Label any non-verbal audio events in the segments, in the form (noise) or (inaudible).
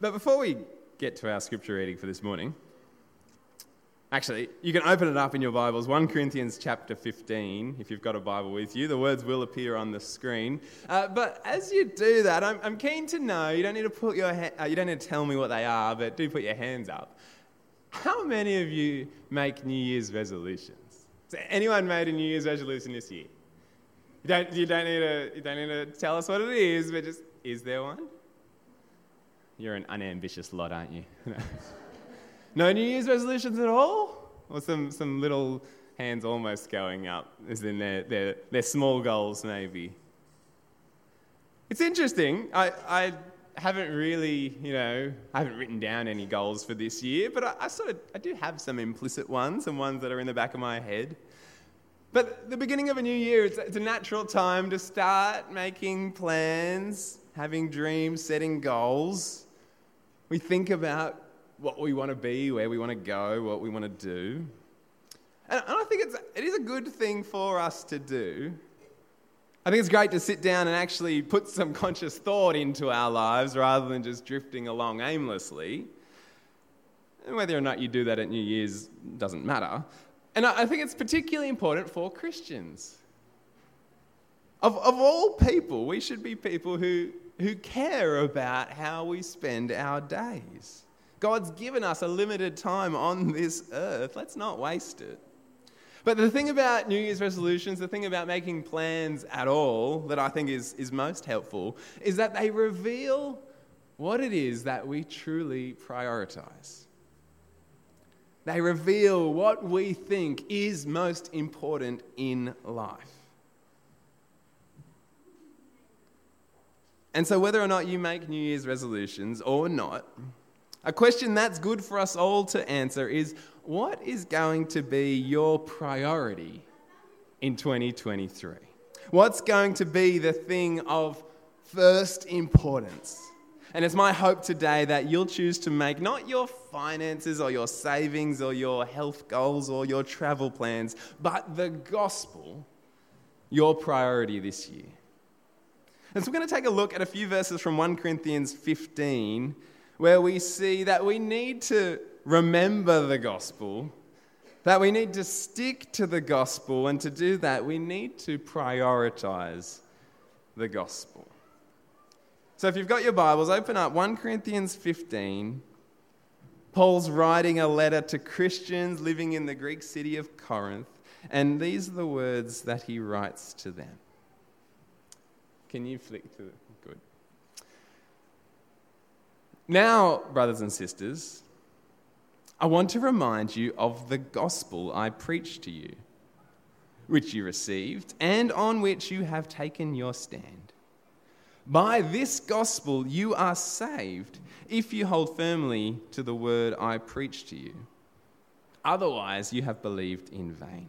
But before we get to our scripture reading for this morning, actually, you can open it up in your Bibles, 1 Corinthians chapter 15, if you've got a Bible with you. The words will appear on the screen. Uh, but as you do that, I'm, I'm, keen to know, you don't need to put your ha- uh, you don't need to tell me what they are, but do put your hands up. How many of you make New Year's resolutions? Has anyone made a New Year's resolution this year? You don't, you don't, need, to, you don't need to tell us what it is, but just, is there one? You're an unambitious lot, aren't you? (laughs) no New Year's resolutions at all? Or some, some little hands almost going up, as in their, their, their small goals, maybe. It's interesting. I, I haven't really, you know, I haven't written down any goals for this year, but I, I, sort of, I do have some implicit ones and ones that are in the back of my head. But the beginning of a new year, it's, it's a natural time to start making plans, having dreams, setting goals. We think about what we want to be, where we want to go, what we want to do. And I think it's, it is a good thing for us to do. I think it's great to sit down and actually put some (laughs) conscious thought into our lives rather than just drifting along aimlessly. And whether or not you do that at New Year's doesn't matter. And I think it's particularly important for Christians. Of, of all people, we should be people who who care about how we spend our days. God's given us a limited time on this earth. Let's not waste it. But the thing about New Year's resolutions, the thing about making plans at all that I think is, is most helpful, is that they reveal what it is that we truly prioritize. They reveal what we think is most important in life. And so, whether or not you make New Year's resolutions or not, a question that's good for us all to answer is what is going to be your priority in 2023? What's going to be the thing of first importance? And it's my hope today that you'll choose to make not your finances or your savings or your health goals or your travel plans, but the gospel your priority this year. And so we're going to take a look at a few verses from 1 Corinthians 15 where we see that we need to remember the gospel, that we need to stick to the gospel, and to do that, we need to prioritize the gospel. So if you've got your Bibles, open up 1 Corinthians 15. Paul's writing a letter to Christians living in the Greek city of Corinth, and these are the words that he writes to them. Can you flick to good? Now, brothers and sisters, I want to remind you of the gospel I preached to you, which you received and on which you have taken your stand. By this gospel you are saved if you hold firmly to the word I preached to you. Otherwise, you have believed in vain.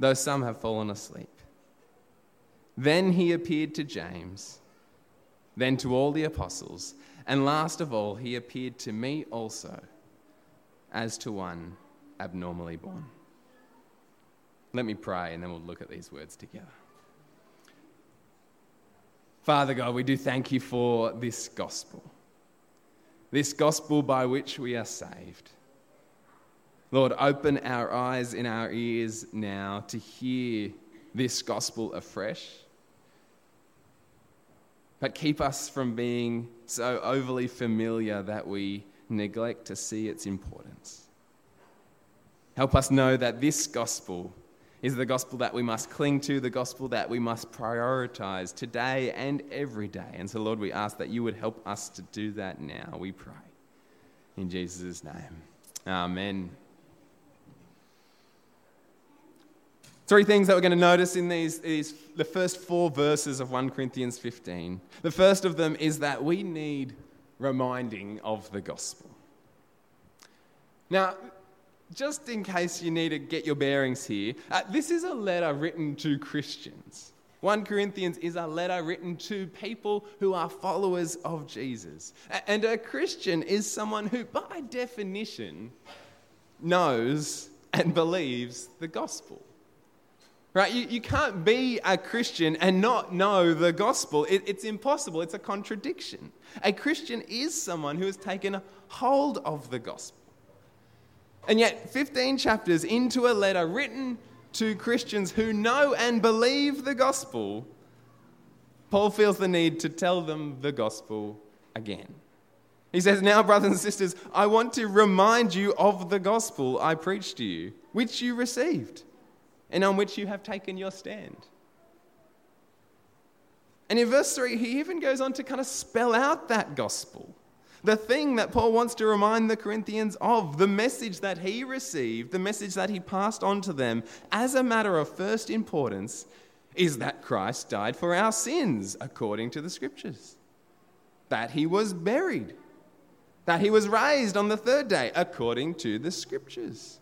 though some have fallen asleep. Then he appeared to James, then to all the apostles, and last of all, he appeared to me also, as to one abnormally born. Let me pray, and then we'll look at these words together. Father God, we do thank you for this gospel, this gospel by which we are saved. Lord, open our eyes and our ears now to hear this gospel afresh. But keep us from being so overly familiar that we neglect to see its importance. Help us know that this gospel is the gospel that we must cling to, the gospel that we must prioritize today and every day. And so, Lord, we ask that you would help us to do that now, we pray. In Jesus' name. Amen. Three things that we're going to notice in these, these the first four verses of 1 Corinthians 15. The first of them is that we need reminding of the gospel. Now, just in case you need to get your bearings here, uh, this is a letter written to Christians. 1 Corinthians is a letter written to people who are followers of Jesus. And a Christian is someone who, by definition, knows and believes the gospel. Right? You, you can't be a Christian and not know the gospel. It, it's impossible. It's a contradiction. A Christian is someone who has taken hold of the gospel. And yet, 15 chapters into a letter written to Christians who know and believe the gospel, Paul feels the need to tell them the gospel again. He says, Now, brothers and sisters, I want to remind you of the gospel I preached to you, which you received and on which you have taken your stand. And in verse 3, he even goes on to kind of spell out that gospel. The thing that Paul wants to remind the Corinthians of, the message that he received, the message that he passed on to them as a matter of first importance, is that Christ died for our sins according to the scriptures, that he was buried, that he was raised on the third day according to the scriptures.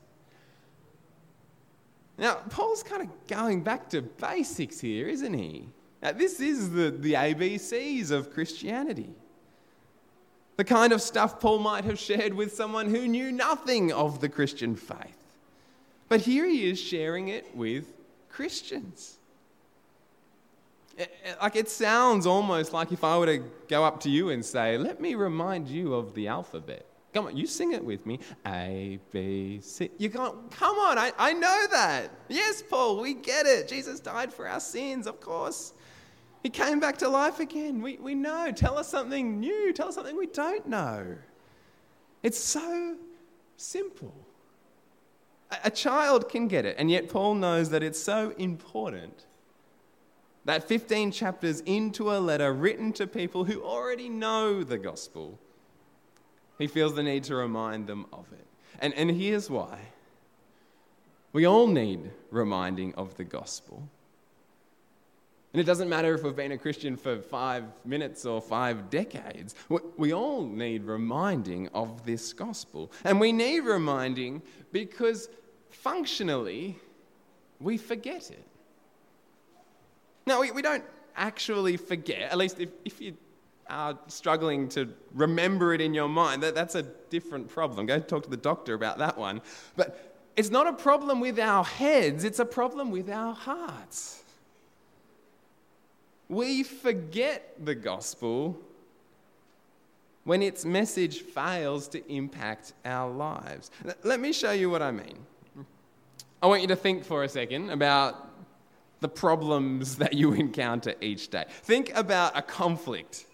Now, Paul's kind of going back to basics here, isn't he? Now, this is the, the ABCs of Christianity. The kind of stuff Paul might have shared with someone who knew nothing of the Christian faith. But here he is sharing it with Christians. Like it sounds almost like if I were to go up to you and say, Let me remind you of the alphabet. Come on, you sing it with me. A, B, C. You can't, come on, I, I know that. Yes, Paul, we get it. Jesus died for our sins, of course. He came back to life again. We, we know. Tell us something new. Tell us something we don't know. It's so simple. A, a child can get it, and yet Paul knows that it's so important that 15 chapters into a letter written to people who already know the gospel he feels the need to remind them of it. And, and here's why we all need reminding of the gospel. And it doesn't matter if we've been a Christian for five minutes or five decades. We all need reminding of this gospel. And we need reminding because functionally we forget it. Now, we, we don't actually forget, at least if, if you are struggling to remember it in your mind, that, that's a different problem. Go talk to the doctor about that one. But it's not a problem with our heads, it's a problem with our hearts. We forget the gospel when its message fails to impact our lives. Let me show you what I mean. I want you to think for a second about the problems (laughs) that you encounter each day. Think about a conflict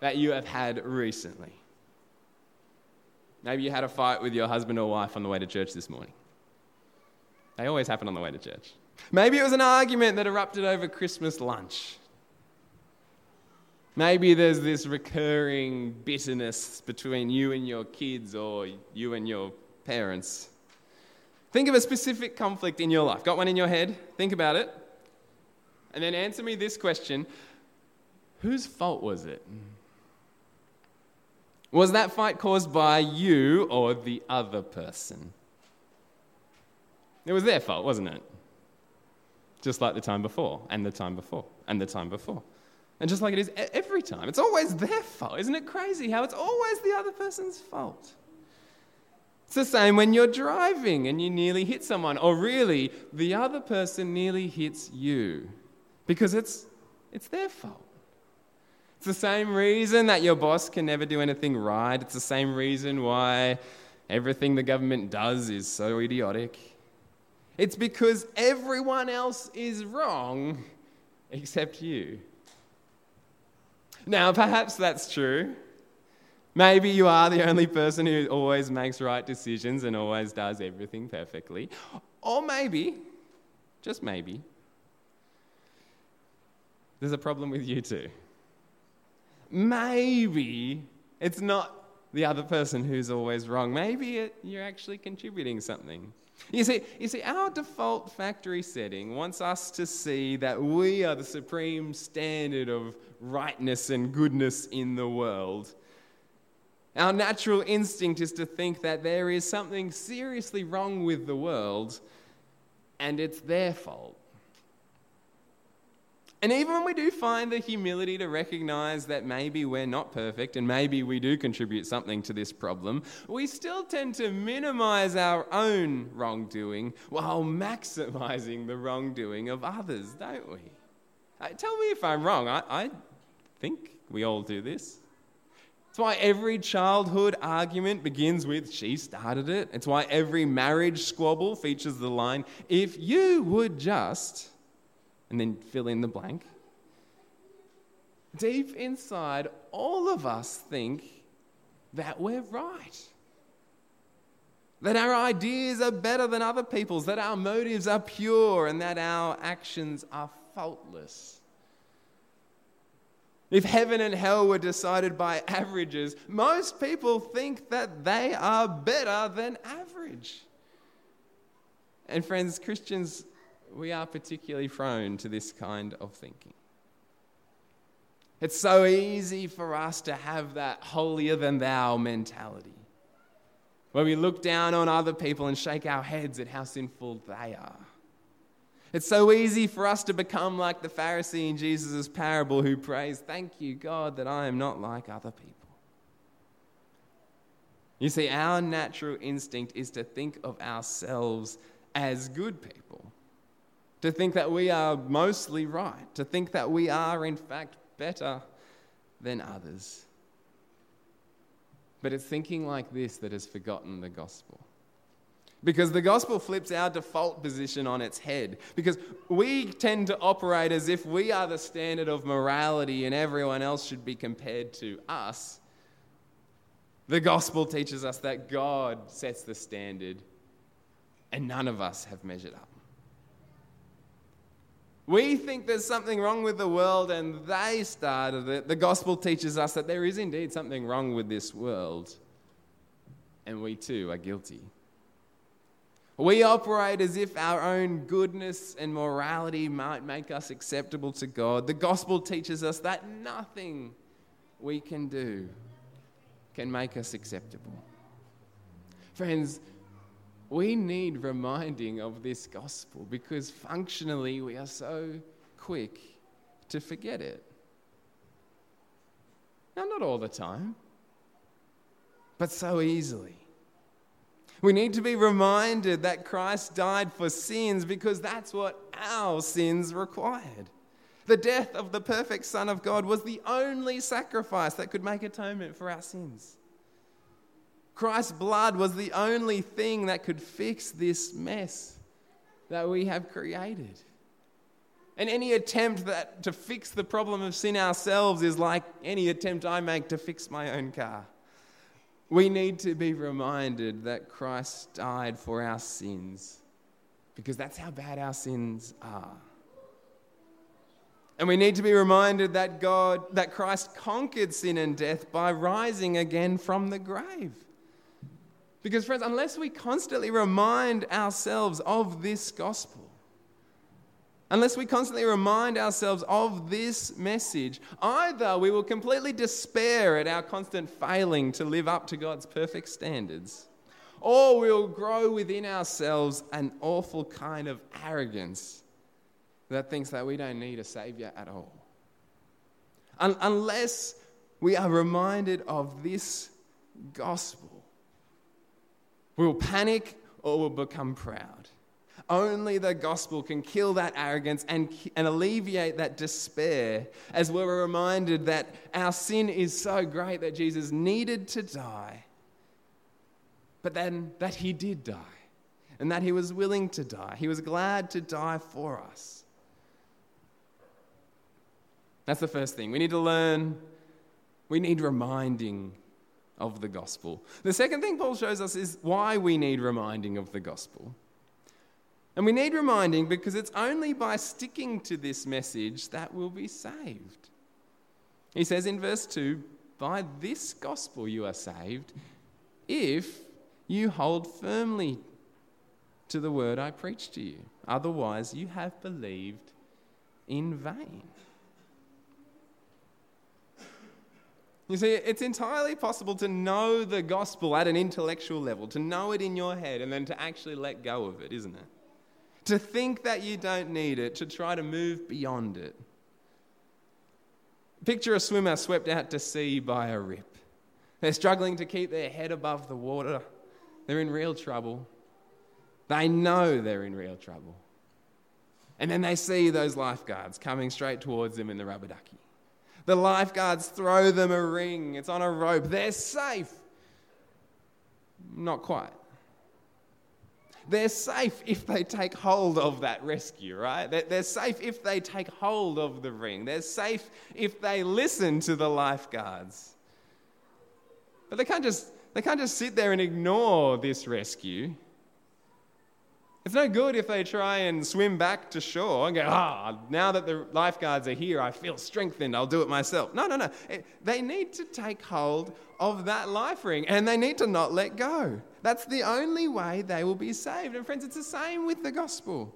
that you have had recently. Maybe you had a fight with your husband or wife on the way to church this morning. They always happen on the way to church. Maybe it was an argument that erupted over Christmas lunch. Maybe there's this recurring bitterness between you and your kids or you and your parents. Think of a specific conflict in your life. Got one in your head? Think about it. And then answer me this question Whose fault was it? Was that fight caused by you or the other person? It was their fault, wasn't it? Just like the time before, and the time before, and the time before. And just like it is every time. It's always their fault. Isn't it crazy how it's always the other person's fault? It's the same when you're driving and you nearly hit someone, or really, the other person nearly hits you because it's, it's their fault. It's the same reason that your boss can never do anything right. It's the same reason why everything the government does is so idiotic. It's because everyone else is wrong except you. Now, perhaps that's true. Maybe you are the only person who always makes right decisions and always does everything perfectly. Or maybe, just maybe, there's a problem with you too maybe it's not the other person who's always wrong. Maybe it, you're actually contributing something. You see, you see, our default factory setting wants us to see that we are the supreme standard of rightness and goodness in the world. Our natural instinct is to think that there is something seriously wrong with the world and it's their fault. And even when we do find the humility to recognize that maybe we're not perfect and maybe we do contribute something to this problem, we still tend to minimize our own wrongdoing while maximizing the wrongdoing of others, don't we? Uh, tell me if I'm wrong. I, I think we all do this. It's why every childhood argument begins with, she started it. It's why every marriage squabble features the line, if you would just and then fill in the blank. Deep inside, all of us think that we're right. That our ideas are better than other people's, that our motives are pure, and that our actions are faultless. If heaven and hell were decided by averages, most people think that they are better than average. And friends, Christians we are particularly prone to this kind of thinking. It's so easy for us to have that holier than thou mentality, where we look down on other people and shake our heads at how sinful they are. It's so easy for us to become like the Pharisee in Jesus' parable who prays, Thank you, God, that I am not like other people. You see, our natural instinct is to think of ourselves as good people to think that we are mostly right, to think that we are, in fact, better than others. But it's thinking like this that has forgotten the gospel. Because the gospel flips our default position on its head. Because we tend to operate as if we are the standard of morality and everyone else should be compared to us. The gospel teaches us that God sets the standard and none of us have measured up. We think there's something wrong with the world and they started it. The gospel teaches us that there is indeed something wrong with this world and we too are guilty. We operate as if our own goodness and morality might make us acceptable to God. The gospel teaches us that nothing we can do can make us acceptable. Friends, we need reminding of this gospel because functionally we are so quick to forget it. Now, not all the time, but so easily. We need to be reminded that Christ died for sins because that's what our sins required. The death of the perfect Son of God was the only sacrifice that could make atonement for our sins. Christ's blood was the only thing that could fix this mess that we have created. And any attempt that, to fix the problem of sin ourselves is like any attempt I make to fix my own car. We need to be reminded that Christ died for our sins because that's how bad our sins are. And we need to be reminded that God that Christ conquered sin and death by rising again from the grave. Because, friends, unless we constantly remind ourselves of this gospel, unless we constantly remind ourselves of this message, either we will completely despair at our constant failing to live up to God's perfect standards, or we'll grow within ourselves an awful kind of arrogance that thinks that we don't need a Savior at all. Un- unless we are reminded of this gospel, We'll panic or we'll become proud. Only the gospel can kill that arrogance and, and alleviate that despair as we're reminded that our sin is so great that Jesus needed to die, but then that he did die and that he was willing to die. He was glad to die for us. That's the first thing. We need to learn, we need reminding of the gospel. The second thing Paul shows us is why we need reminding of the gospel. And we need reminding because it's only by sticking to this message that we'll be saved. He says in verse 2 By this gospel you are saved if you hold firmly to the word I preached to you. Otherwise, you have believed in vain. You see, it's entirely possible to know the gospel at an intellectual level, to know it in your head, and then to actually let go of it, isn't it? To think that you don't need it, to try to move beyond it. Picture a swimmer swept out to sea by a rip. They're struggling to keep their head above the water. They're in real trouble. They know they're in real trouble. And then they see those lifeguards coming straight towards them in the rubber ducky. The lifeguards throw them a ring, it's on a rope. They're safe. Not quite. They're safe if they take hold of that rescue, right? They're safe if they take hold of the ring. They're safe if they listen to the lifeguards. But they can't just, they can't just sit there and ignore this rescue. It's no good if they try and swim back to shore and go, ah, now that the lifeguards are here, I feel strengthened, I'll do it myself. No, no, no. They need to take hold of that life ring and they need to not let go. That's the only way they will be saved. And friends, it's the same with the gospel.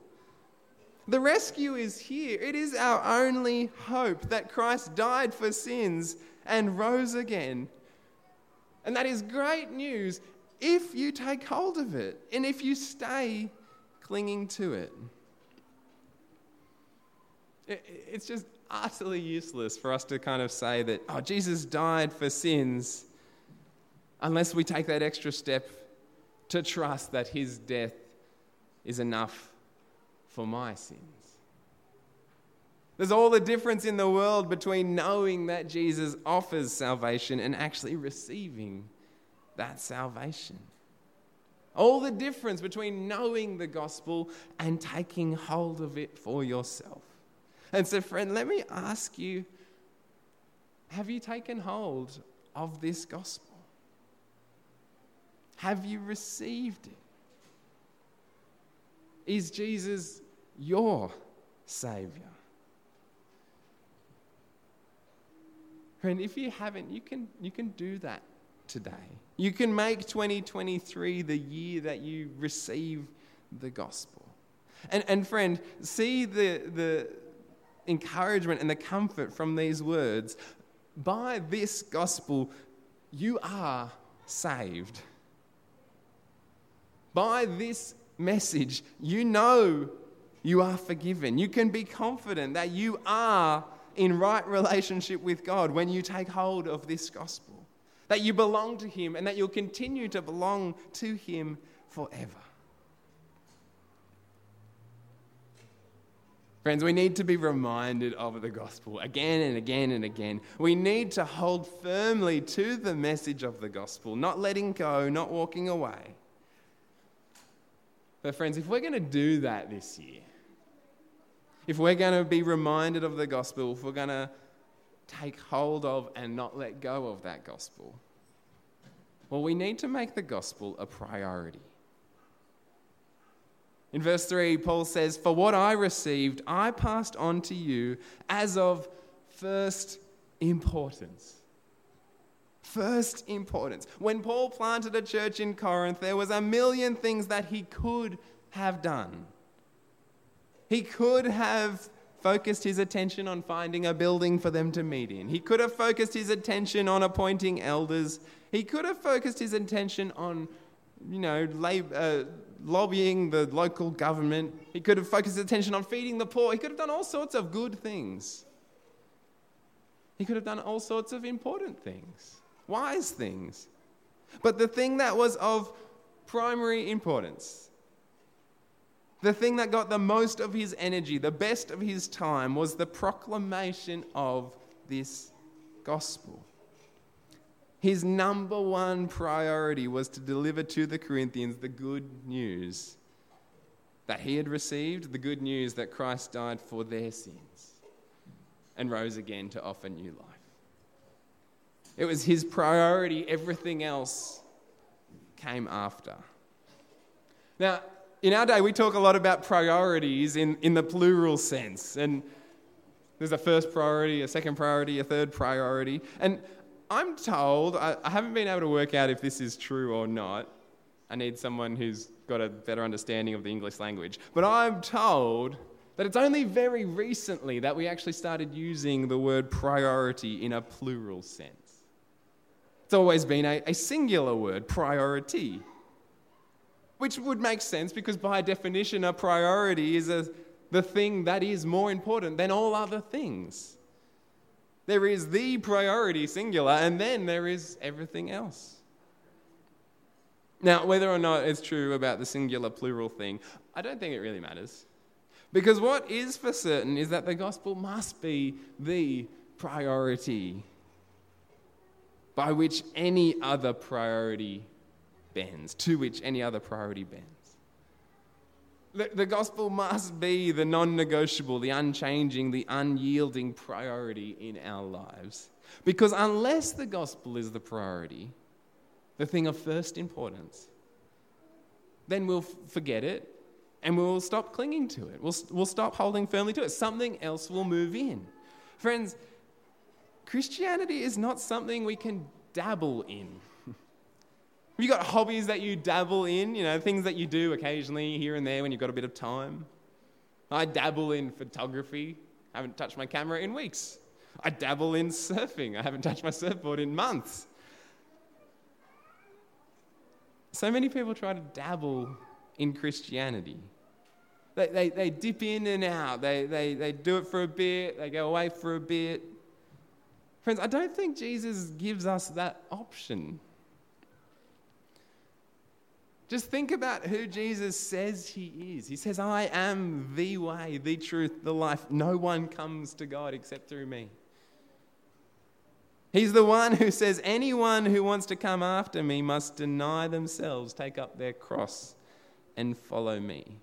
The rescue is here. It is our only hope that Christ died for sins and rose again. And that is great news if you take hold of it and if you stay clinging to it. It's just utterly useless for us to kind of say that, oh, Jesus died for sins, unless we take that extra step to trust that his death is enough for my sins. There's all the difference in the world between knowing that Jesus offers salvation and actually receiving that salvation. All the difference between knowing the gospel and taking hold of it for yourself. And so, friend, let me ask you have you taken hold of this gospel? Have you received it? Is Jesus your Savior? Friend, if you haven't, you can, you can do that today. You can make 2023 the year that you receive the gospel. And, and friend, see the, the encouragement and the comfort from these words. By this gospel, you are saved. By this message, you know you are forgiven. You can be confident that you are in right relationship with God when you take hold of this gospel that you belong to Him, and that you'll continue to belong to Him forever. Friends, we need to be reminded of the gospel again and again and again. We need to hold firmly to the message of the gospel, not letting go, not walking away. But, friends, if we're going to do that this year, if we're going to be reminded of the gospel, if we're going to take hold of and not let go of that gospel? Well, we need to make the gospel a priority. In verse 3, Paul says, For what I received, I passed on to you as of first importance. First importance. When Paul planted a church in Corinth, there was a million things that he could have done. He could have focused his attention on finding a building for them to meet in. He could have focused his attention on appointing elders. He could have focused his attention on, you know, uh, lobbying the local government. He could have focused his attention on feeding the poor. He could have done all sorts of good things. He could have done all sorts of important things, wise things. But the thing that was of primary importance the thing that got the most of his energy, the best of his time, was the proclamation of this gospel. His number one priority was to deliver to the Corinthians the good news that he had received, the good news that Christ died for their sins and rose again to offer new life. It was his priority, everything else came after. Now, in our day, we talk a lot about priorities in, in the plural sense. And there's a first priority, a second priority, a third priority. And I'm told, I, I haven't been able to work out if this is true or not, I need someone who's got a better understanding of the English language. But I'm told that it's only very recently that we actually started using the word priority in a plural sense. It's always been a, a singular word, priority, which would make sense because, by definition, a priority is a, the thing that is more important than all other things. There is the priority, singular, and then there is everything else. Now, whether or not it's true about the singular plural thing, I don't think it really matters. Because what is for certain is that the gospel must be the priority by which any other priority bends, to which any other priority bends. The, the gospel must be the non negotiable, the unchanging, the unyielding priority in our lives. Because unless the gospel is the priority, the thing of first importance, then we'll forget it and we'll stop clinging to it. We'll, we'll stop holding firmly to it. Something else will move in. Friends, Christianity is not something we can dabble in. Have you got hobbies that you dabble in? You know, things that you do occasionally here and there when you've got a bit of time? I dabble in photography. I haven't touched my camera in weeks. I dabble in surfing. I haven't touched my surfboard in months. So many people try to dabble in Christianity. They, they, they dip in and out, they, they, they do it for a bit, they go away for a bit. Friends, I don't think Jesus gives us that option. Just think about who Jesus says he is. He says, I am the way, the truth, the life. No one comes to God except through me. He's the one who says, Anyone who wants to come after me must deny themselves, take up their cross, and follow me.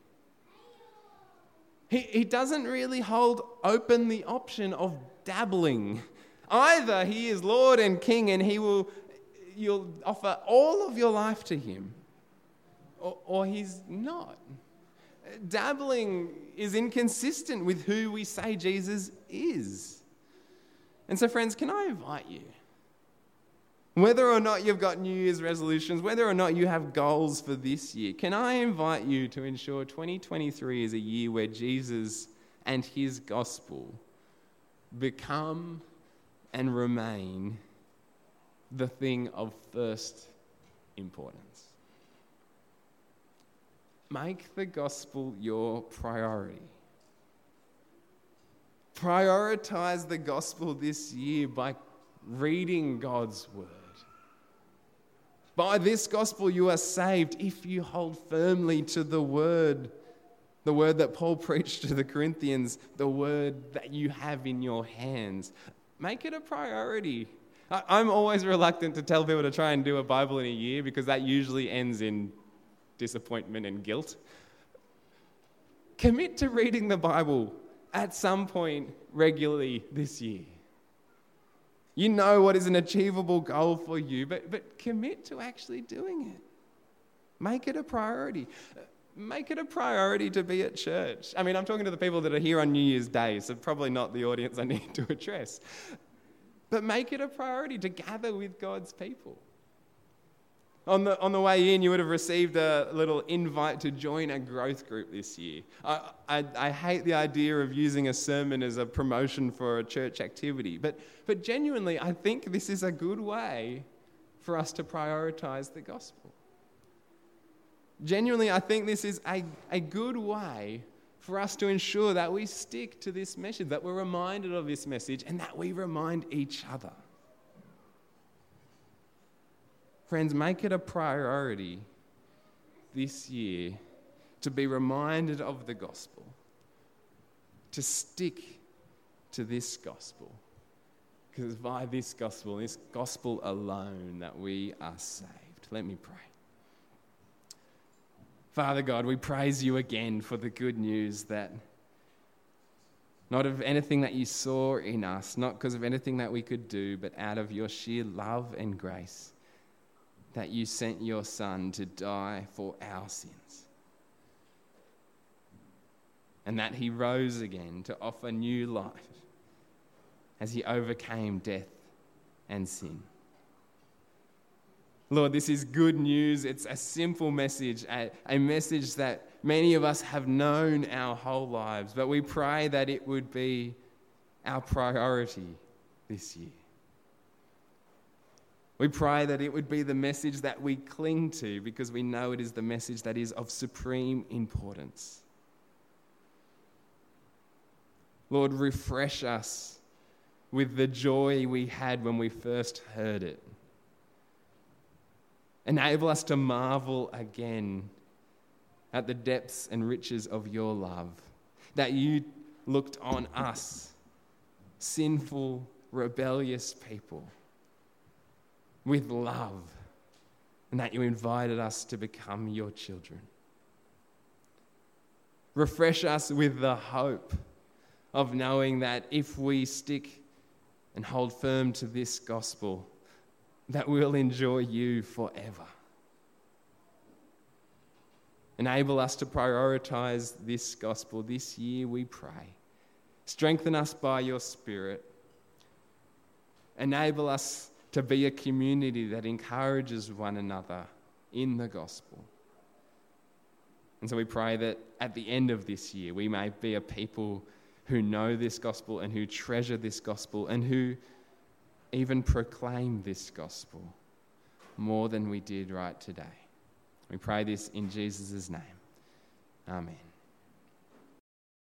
He, he doesn't really hold open the option of dabbling. Either he is Lord and King and he will, you'll offer all of your life to him, or, or he's not. Dabbling is inconsistent with who we say Jesus is. And so, friends, can I invite you? Whether or not you've got New Year's resolutions, whether or not you have goals for this year, can I invite you to ensure 2023 is a year where Jesus and his gospel become and remain the thing of first importance? Make the gospel your priority. Prioritize the gospel this year by reading God's word. By this gospel, you are saved if you hold firmly to the word, the word that Paul (laughs) preached to the Corinthians, the word that you have in your hands. Make it a priority. I'm always reluctant to tell people to try and do a Bible in a year because that usually ends in disappointment and guilt. Commit to reading the Bible at some point regularly this year. You know what is an achievable goal for you, but, but commit to actually doing it. Make it a priority. Make it a priority to be at church. I mean, I'm talking to the people that are here on New Year's Day, so probably not the audience I need to (laughs) address. But make it a priority to gather with God's people. On the, on the way in, you would have received a little invite to join a growth group this year. I, I, I, hate the idea of using a sermon as a promotion for a church activity, but, but genuinely, I think this is a good way for us to prioritize the gospel. Genuinely, I think this is a, a good way for us to ensure that we stick to this message, that we're reminded of this message, and that we remind each other. Friends, make it a priority this year to be reminded of the gospel, to stick to this gospel. Because by this gospel, this gospel alone, that we are saved. Let me pray. Father God, we praise you again for the good news that not of anything that you saw in us, not because of anything that we could do, but out of your sheer love and grace that you sent your Son to die for our sins. And that he rose again to offer new life as he overcame death and sin. Lord, this is good news. It's a simple message, a, a, message that many of us have known our whole lives, but we pray that it would be our priority this year. We pray that it would be the message that we cling to because we know it is the message that is of supreme importance. Lord, refresh us with the joy we had when we first heard it. Enable us to marvel again at the depths and riches of your love, that you looked on us, sinful, rebellious people with love, and that you invited us to become your children. Refresh us with the hope of knowing that if we stick and hold firm to this gospel, that we'll enjoy you forever. Enable us to prioritize this gospel this year, we pray. Strengthen us by your Spirit. Enable us to be a community that encourages one another in the gospel. And so we pray that at the end of this year, we may be a people who know this gospel and who treasure this gospel and who even proclaim this gospel more than we did right today. We pray this in Jesus' name. Amen.